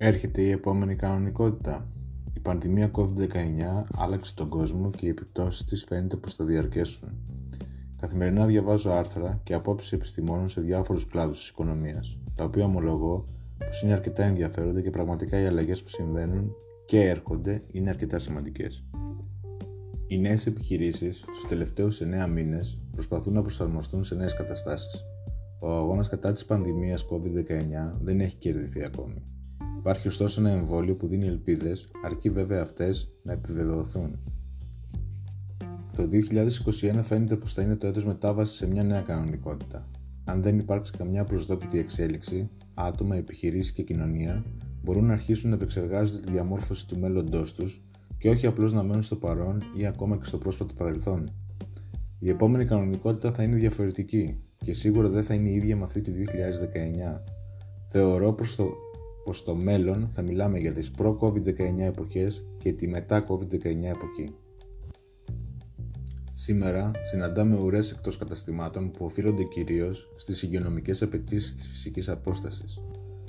Έρχεται η επόμενη κανονικότητα. Η πανδημία COVID-19 άλλαξε τον κόσμο και οι επιπτώσεις της φαίνεται πως θα διαρκέσουν. Καθημερινά διαβάζω άρθρα και απόψεις επιστημόνων σε διάφορους κλάδους της οικονομίας, τα οποία ομολογώ πως είναι αρκετά ενδιαφέροντα και πραγματικά οι αλλαγές που συμβαίνουν και έρχονται είναι αρκετά σημαντικές. Οι νέες επιχειρήσεις στους τελευταίους 9 μήνες προσπαθούν να προσαρμοστούν σε νέες καταστάσεις. Ο αγώνας κατά της πανδημίας COVID-19 δεν έχει κερδιθεί ακόμη. Υπάρχει ωστόσο ένα εμβόλιο που δίνει ελπίδες, αρκεί βέβαια αυτές να επιβεβαιωθούν. Το 2021 φαίνεται πως θα είναι το έτος μετάβασης σε μια νέα κανονικότητα. Αν δεν υπάρξει καμιά προσδόκητη εξέλιξη, άτομα, επιχειρήσεις και κοινωνία μπορούν να αρχίσουν να επεξεργάζονται τη διαμόρφωση του μέλλοντός τους και όχι απλώς να μένουν στο παρόν ή ακόμα και στο πρόσφατο παρελθόν. Η επόμενη κανονικότητα θα είναι διαφορετική και σίγουρα δεν θα είναι η ίδια με αυτή του 2019. Θεωρώ πως το, πως στο μέλλον θα μιλάμε για τις προ-COVID-19 εποχές και τη μετά-COVID-19 εποχή. Σήμερα συναντάμε ουρές εκτός καταστημάτων που οφείλονται κυρίως στις υγειονομικές απαιτήσεις της φυσικής απόστασης.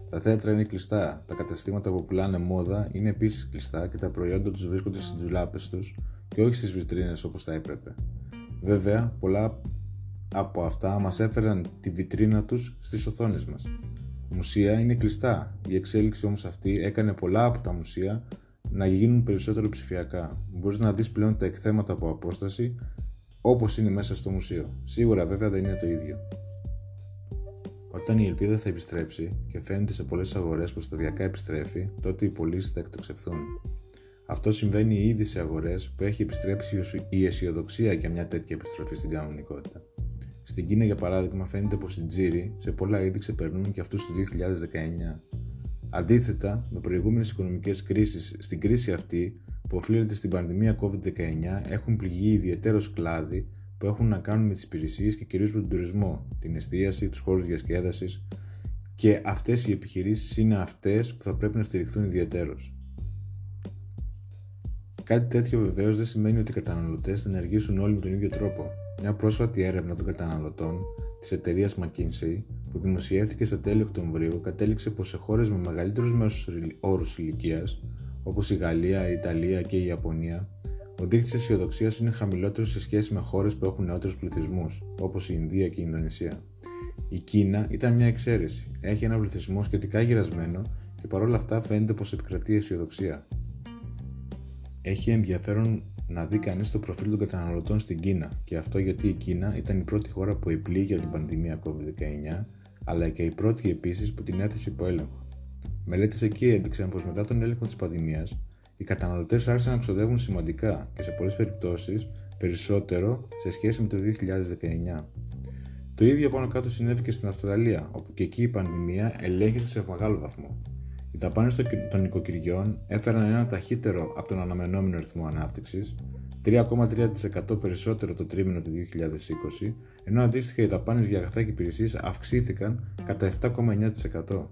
Τα θέατρα είναι κλειστά, τα καταστήματα που πουλάνε μόδα είναι επίσης κλειστά και τα προϊόντα τους βρίσκονται στις ντουλάπες τους και όχι στις βιτρίνες όπως θα έπρεπε. Βέβαια, πολλά από αυτά μας έφεραν τη βιτρίνα τους στις οθόνες μας. Μουσεία είναι κλειστά. Η εξέλιξη όμως αυτή έκανε πολλά από τα μουσεία να γίνουν περισσότερο ψηφιακά. Μπορείς να δεις πλέον τα εκθέματα από απόσταση όπως είναι μέσα στο μουσείο. Σίγουρα βέβαια δεν είναι το ίδιο. Όταν η ελπίδα θα επιστρέψει και φαίνεται σε πολλές αγορές που σταδιακά επιστρέφει, τότε οι πωλήσει θα εκτοξευθούν. Αυτό συμβαίνει ήδη σε αγορές που έχει επιστρέψει η αισιοδοξία για μια τέτοια επιστροφή στην κανονικότητα. Στην Κίνα, για παράδειγμα, φαίνεται πως οι τζίροι σε πολλά είδη ξεπερνούν και αυτούς του 2019. Αντίθετα, με προηγούμενες οικονομικές κρίσεις, στην κρίση αυτή που οφείλεται στην πανδημία COVID-19 έχουν πληγεί ιδιαίτερω κλάδοι που έχουν να κάνουν με τις υπηρεσίες και κυρίως με τον τουρισμό, την εστίαση, τους χώρους διασκέδασης και αυτές οι επιχειρήσεις είναι αυτές που θα πρέπει να στηριχθούν ιδιαίτερω. Κάτι τέτοιο βεβαίως δεν σημαίνει ότι οι καταναλωτές θα ενεργήσουν όλοι με τον ίδιο τρόπο. Μια πρόσφατη έρευνα των καταναλωτών της εταιρείας McKinsey που δημοσιεύτηκε στα τέλη Οκτωβρίου κατέληξε πως σε χώρες με μεγαλύτερους μέσους όρους ηλικίας, όπως η Γαλλία, η Ιταλία και η Ιαπωνία, ο δείκτης αισιοδοξίας είναι χαμηλότερος σε σχέση με χώρες που έχουν νεότερους πληθυσμούς, όπως η Ινδία και η Ινδονησία. Η Κίνα ήταν μια εξαίρεση. Έχει ένα πληθυσμό σχετικά γυρασμένο και παρόλα αυτά φαίνεται πως επικρατεί αισιοδοξία. Έχει ενδιαφέρον να δει κανείς το προφίλ των καταναλωτών στην Κίνα και αυτό γιατί η Κίνα ήταν η πρώτη χώρα που επλήγει από την πανδημία COVID-19 αλλά και η πρώτη επίσης που την έθεσε υπό έλεγχο. Μελέτες εκεί έδειξαν πως μετά τον έλεγχο της πανδημίας, οι καταναλωτές άρχισαν να ξοδεύουν σημαντικά και σε πολλές περιπτώσεις περισσότερο σε σχέση με το 2019. Το ίδιο πάνω κάτω συνέβη και στην Αυστραλία, όπου και εκεί η πανδημία ελέγχεται σε μεγάλο βαθμό. Οι δαπάνες των νοικοκυριών έφεραν ένα ταχύτερο από τον αναμενόμενο ρυθμό ανάπτυξης, 3,3% περισσότερο το τρίμηνο του 2020, ενώ αντίστοιχα οι δαπάνες για αγαθά και υπηρεσίες αυξήθηκαν κατά 7,9%.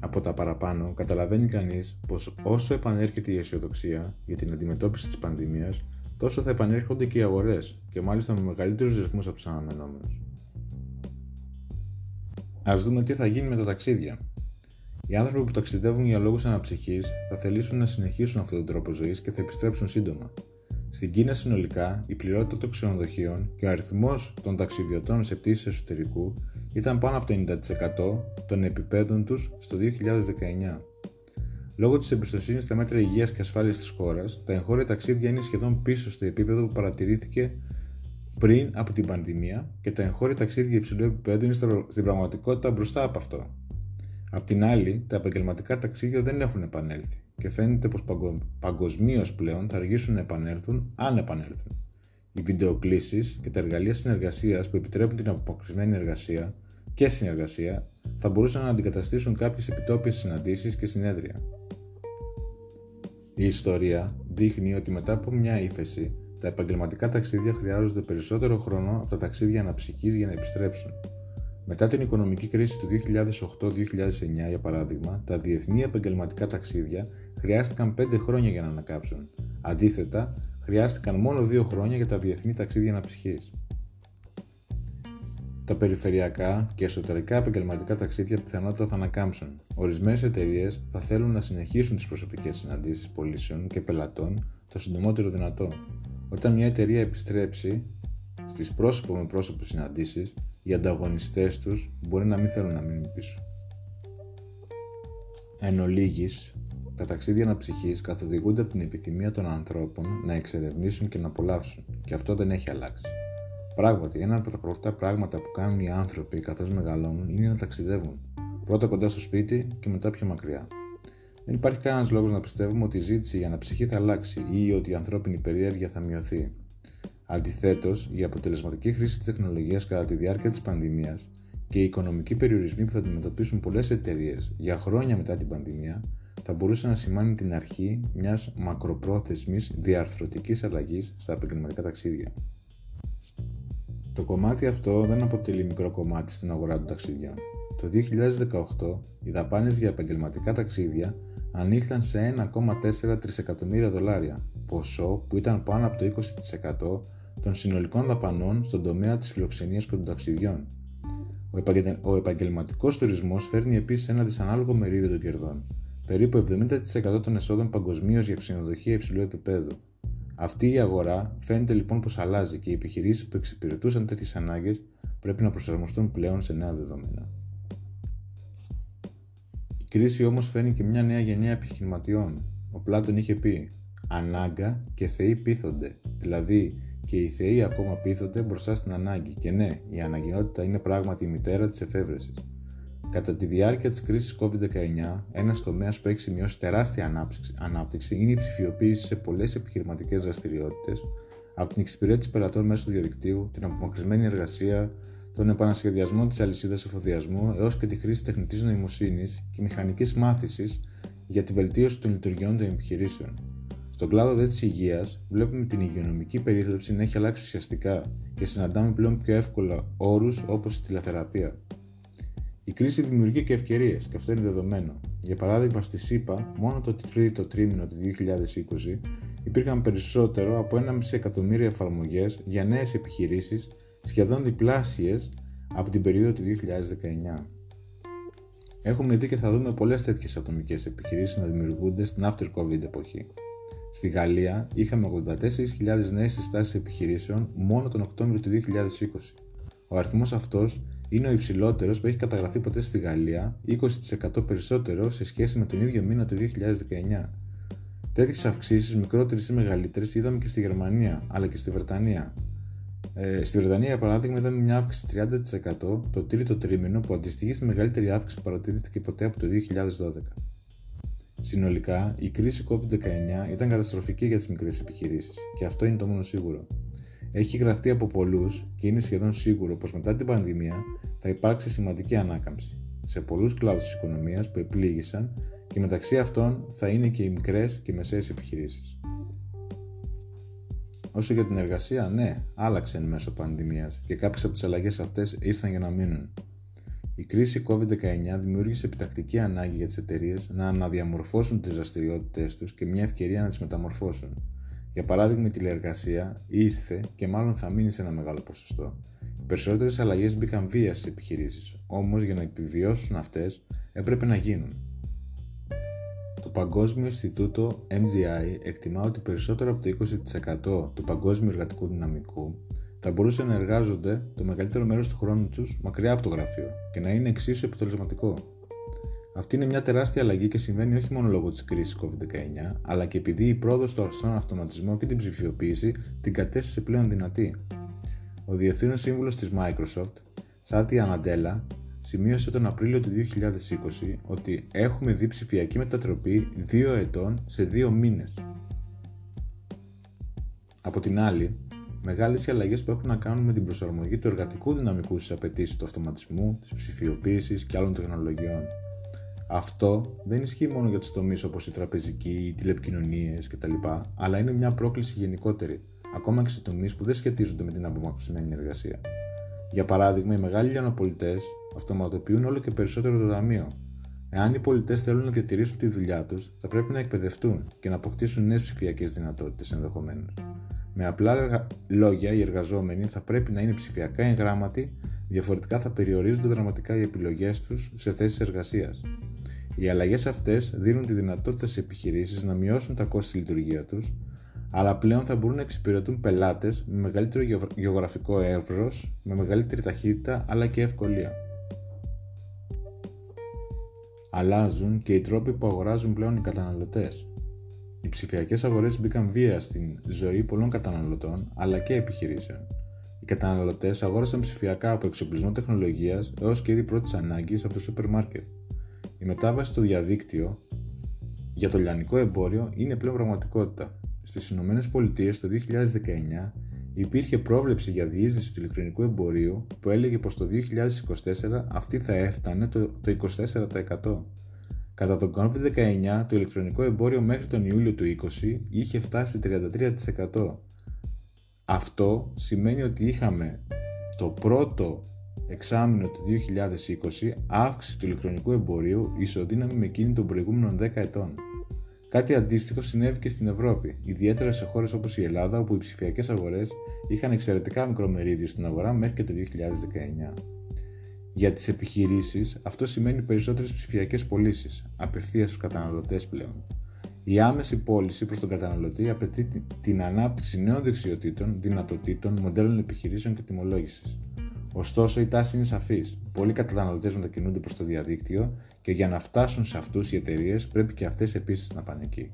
Από τα παραπάνω, καταλαβαίνει κανείς πως όσο επανέρχεται η αισιοδοξία για την αντιμετώπιση της πανδημίας, τόσο θα επανέρχονται και οι αγορές, και μάλιστα με μεγαλύτερους ρυθμούς από τους αναμενόμενους. Α δούμε τι θα γίνει με τα ταξίδια. Οι άνθρωποι που ταξιδεύουν για λόγους αναψυχής θα θελήσουν να συνεχίσουν αυτόν τον τρόπο ζωής και θα επιστρέψουν σύντομα. Στην Κίνα συνολικά, η πληρότητα των ξενοδοχείων και ο αριθμός των ταξιδιωτών σε πτήσεις εσωτερικού ήταν πάνω από το 90% των επιπέδων τους στο 2019. Λόγω της εμπιστοσύνης στα μέτρα υγείας και ασφάλειας της χώρας, τα εγχώρια ταξίδια είναι σχεδόν πίσω στο επίπεδο που παρατηρήθηκε πριν από την πανδημία και τα εγχώρια ταξίδια υψηλού επίπεδου είναι στην πραγματικότητα μπροστά από αυτό. Απ' την άλλη, τα επαγγελματικά ταξίδια δεν έχουν επανέλθει και φαίνεται πως παγκοσμίως πλέον θα αργήσουν να επανέλθουν αν επανέλθουν. Οι βιντεοκλήσεις και τα εργαλεία συνεργασίας που επιτρέπουν την αποκρισμένη εργασία και συνεργασία θα μπορούσαν να αντικαταστήσουν κάποιες επιτόπιες συναντήσεις και συνέδρια. Η ιστορία δείχνει ότι μετά από μια ύφεση, τα επαγγελματικά ταξίδια χρειάζονται περισσότερο χρόνο από τα ταξίδια αναψυχής για να επιστρέψουν. Μετά την οικονομική κρίση του 2008-2009, για παράδειγμα, τα διεθνή επαγγελματικά ταξίδια χρειάστηκαν 5 χρόνια για να ανακάψουν. Αντίθετα, χρειάστηκαν μόνο 2 χρόνια για τα διεθνή ταξίδια αναψυχής. Τα περιφερειακά και εσωτερικά επαγγελματικά ταξίδια πιθανότατα θα ανακάμψουν. Ορισμένες εταιρείες θα θέλουν να συνεχίσουν τις προσωπικές συναντήσεις πωλήσεων και πελατών το συντομότερο δυνατό. Όταν μια εταιρεία επιστρέψει στις πρόσωπο με πρόσωπο συναντήσεις, οι ανταγωνιστές τους μπορεί να μην θέλουν να μείνουν πίσω. Εν ολίγης, τα ταξίδια αναψυχής καθοδηγούνται από την επιθυμία των ανθρώπων να εξερευνήσουν και να απολαύσουν, και αυτό δεν έχει αλλάξει. Πράγματι, ένα από τα πρώτα πράγματα που κάνουν οι άνθρωποι καθώς μεγαλώνουν είναι να ταξιδεύουν. Πρώτα κοντά στο σπίτι και μετά πιο μακριά. Δεν υπάρχει κανένας λόγος να πιστεύουμε ότι η ζήτηση για αναψυχή θα αλλάξει ή ότι η ανθρώπινη περιέργεια θα μειωθεί. Αντιθέτως, η αποτελεσματική χρήση της τεχνολογίας κατά τη διάρκεια της πανδημίας και οι οικονομικοί περιορισμοί που θα αντιμετωπίσουν πολλές εταιρείες για χρόνια μετά την πανδημία θα μπορούσε να σημάνει την αρχή μιας μακροπρόθεσμης διαρθρωτικής αλλαγής στα επαγγελματικά ταξίδια. Το κομμάτι αυτό δεν αποτελεί μικρό κομμάτι στην αγορά των ταξιδιών. Το 2018 οι δαπάνες για επαγγελματικά ταξίδια ανήλθαν σε 1,4 τρισεκατομμύρια δολάρια, ποσό που ήταν πάνω από το 20% των συνολικών δαπανών στον τομέα της φιλοξενίας και των ταξιδιών. Ο επαγγελματικός τουρισμός φέρνει επίσης ένα δυσανάλογο μερίδιο των κερδών, περίπου 70% των εσόδων παγκοσμίως για ξενοδοχεία υψηλού επίπεδου. Αυτή η αγορά φαίνεται λοιπόν πως αλλάζει και οι επιχειρήσεις που εξυπηρετούσαν τέτοιες ανάγκες πρέπει να προσαρμοστούν πλέον σε νέα δεδομένα. Η κρίση όμως φέρνει και μια νέα γενιά επιχειρηματιών. Ο Πλάτων είχε πει: Ανάγκα και θεοί πείθονται. Δηλαδή, και οι θεοί ακόμα πείθονται μπροστά στην ανάγκη. Και ναι, η αναγκαιότητα είναι πράγματι η μητέρα της εφεύρεσης. Κατά τη διάρκεια της κρίσης COVID-19, ένας τομέας που έχει σημειώσει τεράστια ανάπτυξη είναι η ψηφιοποίηση σε πολλές επιχειρηματικές δραστηριότητες, από την εξυπηρέτηση πελατών μέσω του διαδικτύου, την απομακρυσμένη εργασία, τον επανασχεδιασμό της αλυσίδας εφοδιασμού έως και τη χρήση τεχνητής νοημοσύνης και μηχανικής μάθησης για τη βελτίωση των λειτουργιών των επιχειρήσεων. Στον κλάδο δε της υγείας, βλέπουμε την υγειονομική περίθαλψη να έχει αλλάξει ουσιαστικά και συναντάμε πλέον πιο εύκολα όρους όπως η τηλεθεραπεία. Η κρίση δημιουργεί και ευκαιρίες, και αυτό είναι δεδομένο. Για παράδειγμα, στη ΣΥΠΑ, μόνο το τρίτο τρίμηνο του 2020 υπήρχαν περισσότερο από 1,5 εκατομμύριο εφαρμογές για νέες επιχειρήσεις, σχεδόν διπλάσιες από την περίοδο του 2019. Έχουμε δει και θα δούμε πολλές τέτοιες ατομικές επιχειρήσεις να δημιουργούνται στην after COVID εποχή. Στη Γαλλία είχαμε 84.000 νέες συστάσεις επιχειρήσεων μόνο τον Οκτώβριο του 2020. Ο αριθμός αυτός είναι ο υψηλότερος που έχει καταγραφεί ποτέ στη Γαλλία, 20% περισσότερο σε σχέση με τον ίδιο μήνα του 2019. Τέτοιες αυξήσεις, μικρότερες ή μεγαλύτερες, είδαμε και στη Γερμανία, αλλά και στη Βρετανία. Ε, στη Βρετανία, για παράδειγμα, είδαμε μια αύξηση 30% το τρίτο τρίμηνο που αντιστοιχεί στη μεγαλύτερη αύξηση που παρατηρήθηκε ποτέ από το 2012. Συνολικά, η κρίση COVID-19 ήταν καταστροφική για τις μικρές επιχειρήσεις, και αυτό είναι το μόνο σίγουρο. Έχει γραφτεί από πολλούς και είναι σχεδόν σίγουρο πως μετά την πανδημία θα υπάρξει σημαντική ανάκαμψη σε πολλούς κλάδους της οικονομίας που επλήγησαν και μεταξύ αυτών θα είναι και οι μικρές και μεσαίες επιχειρήσεις. Όσο για την εργασία, ναι, άλλαξε εν μέσω πανδημίας και κάποιες από τις αλλαγές αυτές ήρθαν για να μείνουν. Η κρίση COVID-19 δημιούργησε επιτακτική ανάγκη για τις εταιρείες να αναδιαμορφώσουν τις δραστηριότητέ τους και μια ευκαιρία να τις μεταμορφώσουν. Για παράδειγμα, η τηλεεργασία ήρθε και μάλλον θα μείνει σε ένα μεγάλο ποσοστό. Οι περισσότερες αλλαγές μπήκαν βία στις επιχειρήσεις, όμως για να επιβιώσουν αυτές έπρεπε να γίνουν. Το Παγκόσμιο Ινστιτούτο MGI εκτιμά ότι περισσότερο από το 20% του παγκόσμιου εργατικού δυναμικού θα μπορούσε να εργάζονται το μεγαλύτερο μέρος του χρόνου τους μακριά από το γραφείο και να είναι εξίσου επιτελεσματικό. Αυτή είναι μια τεράστια αλλαγή και συμβαίνει όχι μόνο λόγω της κρίσης COVID-19, αλλά και επειδή η πρόοδος στον αυτοματισμό και την ψηφιοποίηση την κατέστησε πλέον δυνατή. Ο Διευθύνων Σύμβουλος της Microsoft, Σάτι Αναντέλα, σημείωσε τον Απρίλιο του 2020 ότι έχουμε δει ψηφιακή μετατροπή 2 ετών σε 2 μήνες. Από την άλλη, μεγάλες οι αλλαγέ που έχουν να κάνουν με την προσαρμογή του εργατικού δυναμικού στις απαιτήσεις του αυτοματισμού, της ψηφιοποίησης και άλλων τεχνολογιών. Αυτό δεν ισχύει μόνο για του τομείς όπως η τραπεζική, οι τηλεπικοινωνίες κτλ., αλλά είναι μια πρόκληση γενικότερη, ακόμα και σε τομείς που δεν σχετίζονται με την απομακρυσμένη εργασία. Για παράδειγμα, οι μεγάλοι λιανοπολιτές αυτοματοποιούν όλο και περισσότερο το ταμείο. Εάν οι πολιτές θέλουν να διατηρήσουν τη δουλειά τους, θα πρέπει να εκπαιδευτούν και να αποκτήσουν νέες ψηφιακές δυνατότητες ενδεχομένως. Με απλά λόγια, οι εργαζόμενοι θα πρέπει να είναι ψηφιακά εγγράμματοι διαφορετικά θα περιορίζονται δραματικά οι επιλογές τους σε θέσεις εργασίας. Οι αλλαγές αυτές δίνουν τη δυνατότητα στις επιχειρήσεις να μειώσουν τα κόστη λειτουργία τους, αλλά πλέον θα μπορούν να εξυπηρετούν πελάτες με μεγαλύτερο γεωγραφικό εύρος, με μεγαλύτερη ταχύτητα αλλά και ευκολία. Αλλάζουν και οι τρόποι που αγοράζουν πλέον οι καταναλωτές. Οι ψηφιακές αγορές μπήκαν βία στην ζωή πολλών καταναλωτών αλλά και επιχειρήσεων. Οι καταναλωτές αγόρασαν ψηφιακά από εξοπλισμό τεχνολογίας έως και είδη πρώτης ανάγκης από το σούπερ μάρκετ. Η μετάβαση στο διαδίκτυο για το λιανικό εμπόριο είναι πλέον πραγματικότητα. Στις ΗΠΑ το 2019 υπήρχε πρόβλεψη για διείσδυση του ηλεκτρονικού εμπορίου που έλεγε πως το 2024 αυτή θα έφτανε το, 24%. Κατά τον COVID-19 το ηλεκτρονικό εμπόριο μέχρι τον Ιούλιο του 2020 είχε φτάσει 33%. Αυτό σημαίνει ότι είχαμε το πρώτο εξάμεινο του 2020 αύξηση του ηλεκτρονικού εμπορίου ισοδύναμη με εκείνη των προηγούμενων 10 ετών. Κάτι αντίστοιχο συνέβη και στην Ευρώπη, ιδιαίτερα σε χώρες όπως η Ελλάδα, όπου οι ψηφιακές αγορές είχαν εξαιρετικά μικρό μερίδιο στην αγορά μέχρι και το 2019. Για τις επιχειρήσεις, αυτό σημαίνει περισσότερες ψηφιακές πωλήσεις, απευθείας στους καταναλωτές πλέον. Η άμεση πώληση προς τον καταναλωτή απαιτεί την ανάπτυξη νέων δεξιοτήτων, δυνατοτήτων, μοντέλων επιχειρήσεων και τιμολόγησης. Ωστόσο, η τάση είναι σαφής. Πολλοί καταναλωτές μετακινούνται προς το διαδίκτυο και για να φτάσουν σε αυτούς οι εταιρείες πρέπει και αυτές επίσης να πάνε εκεί.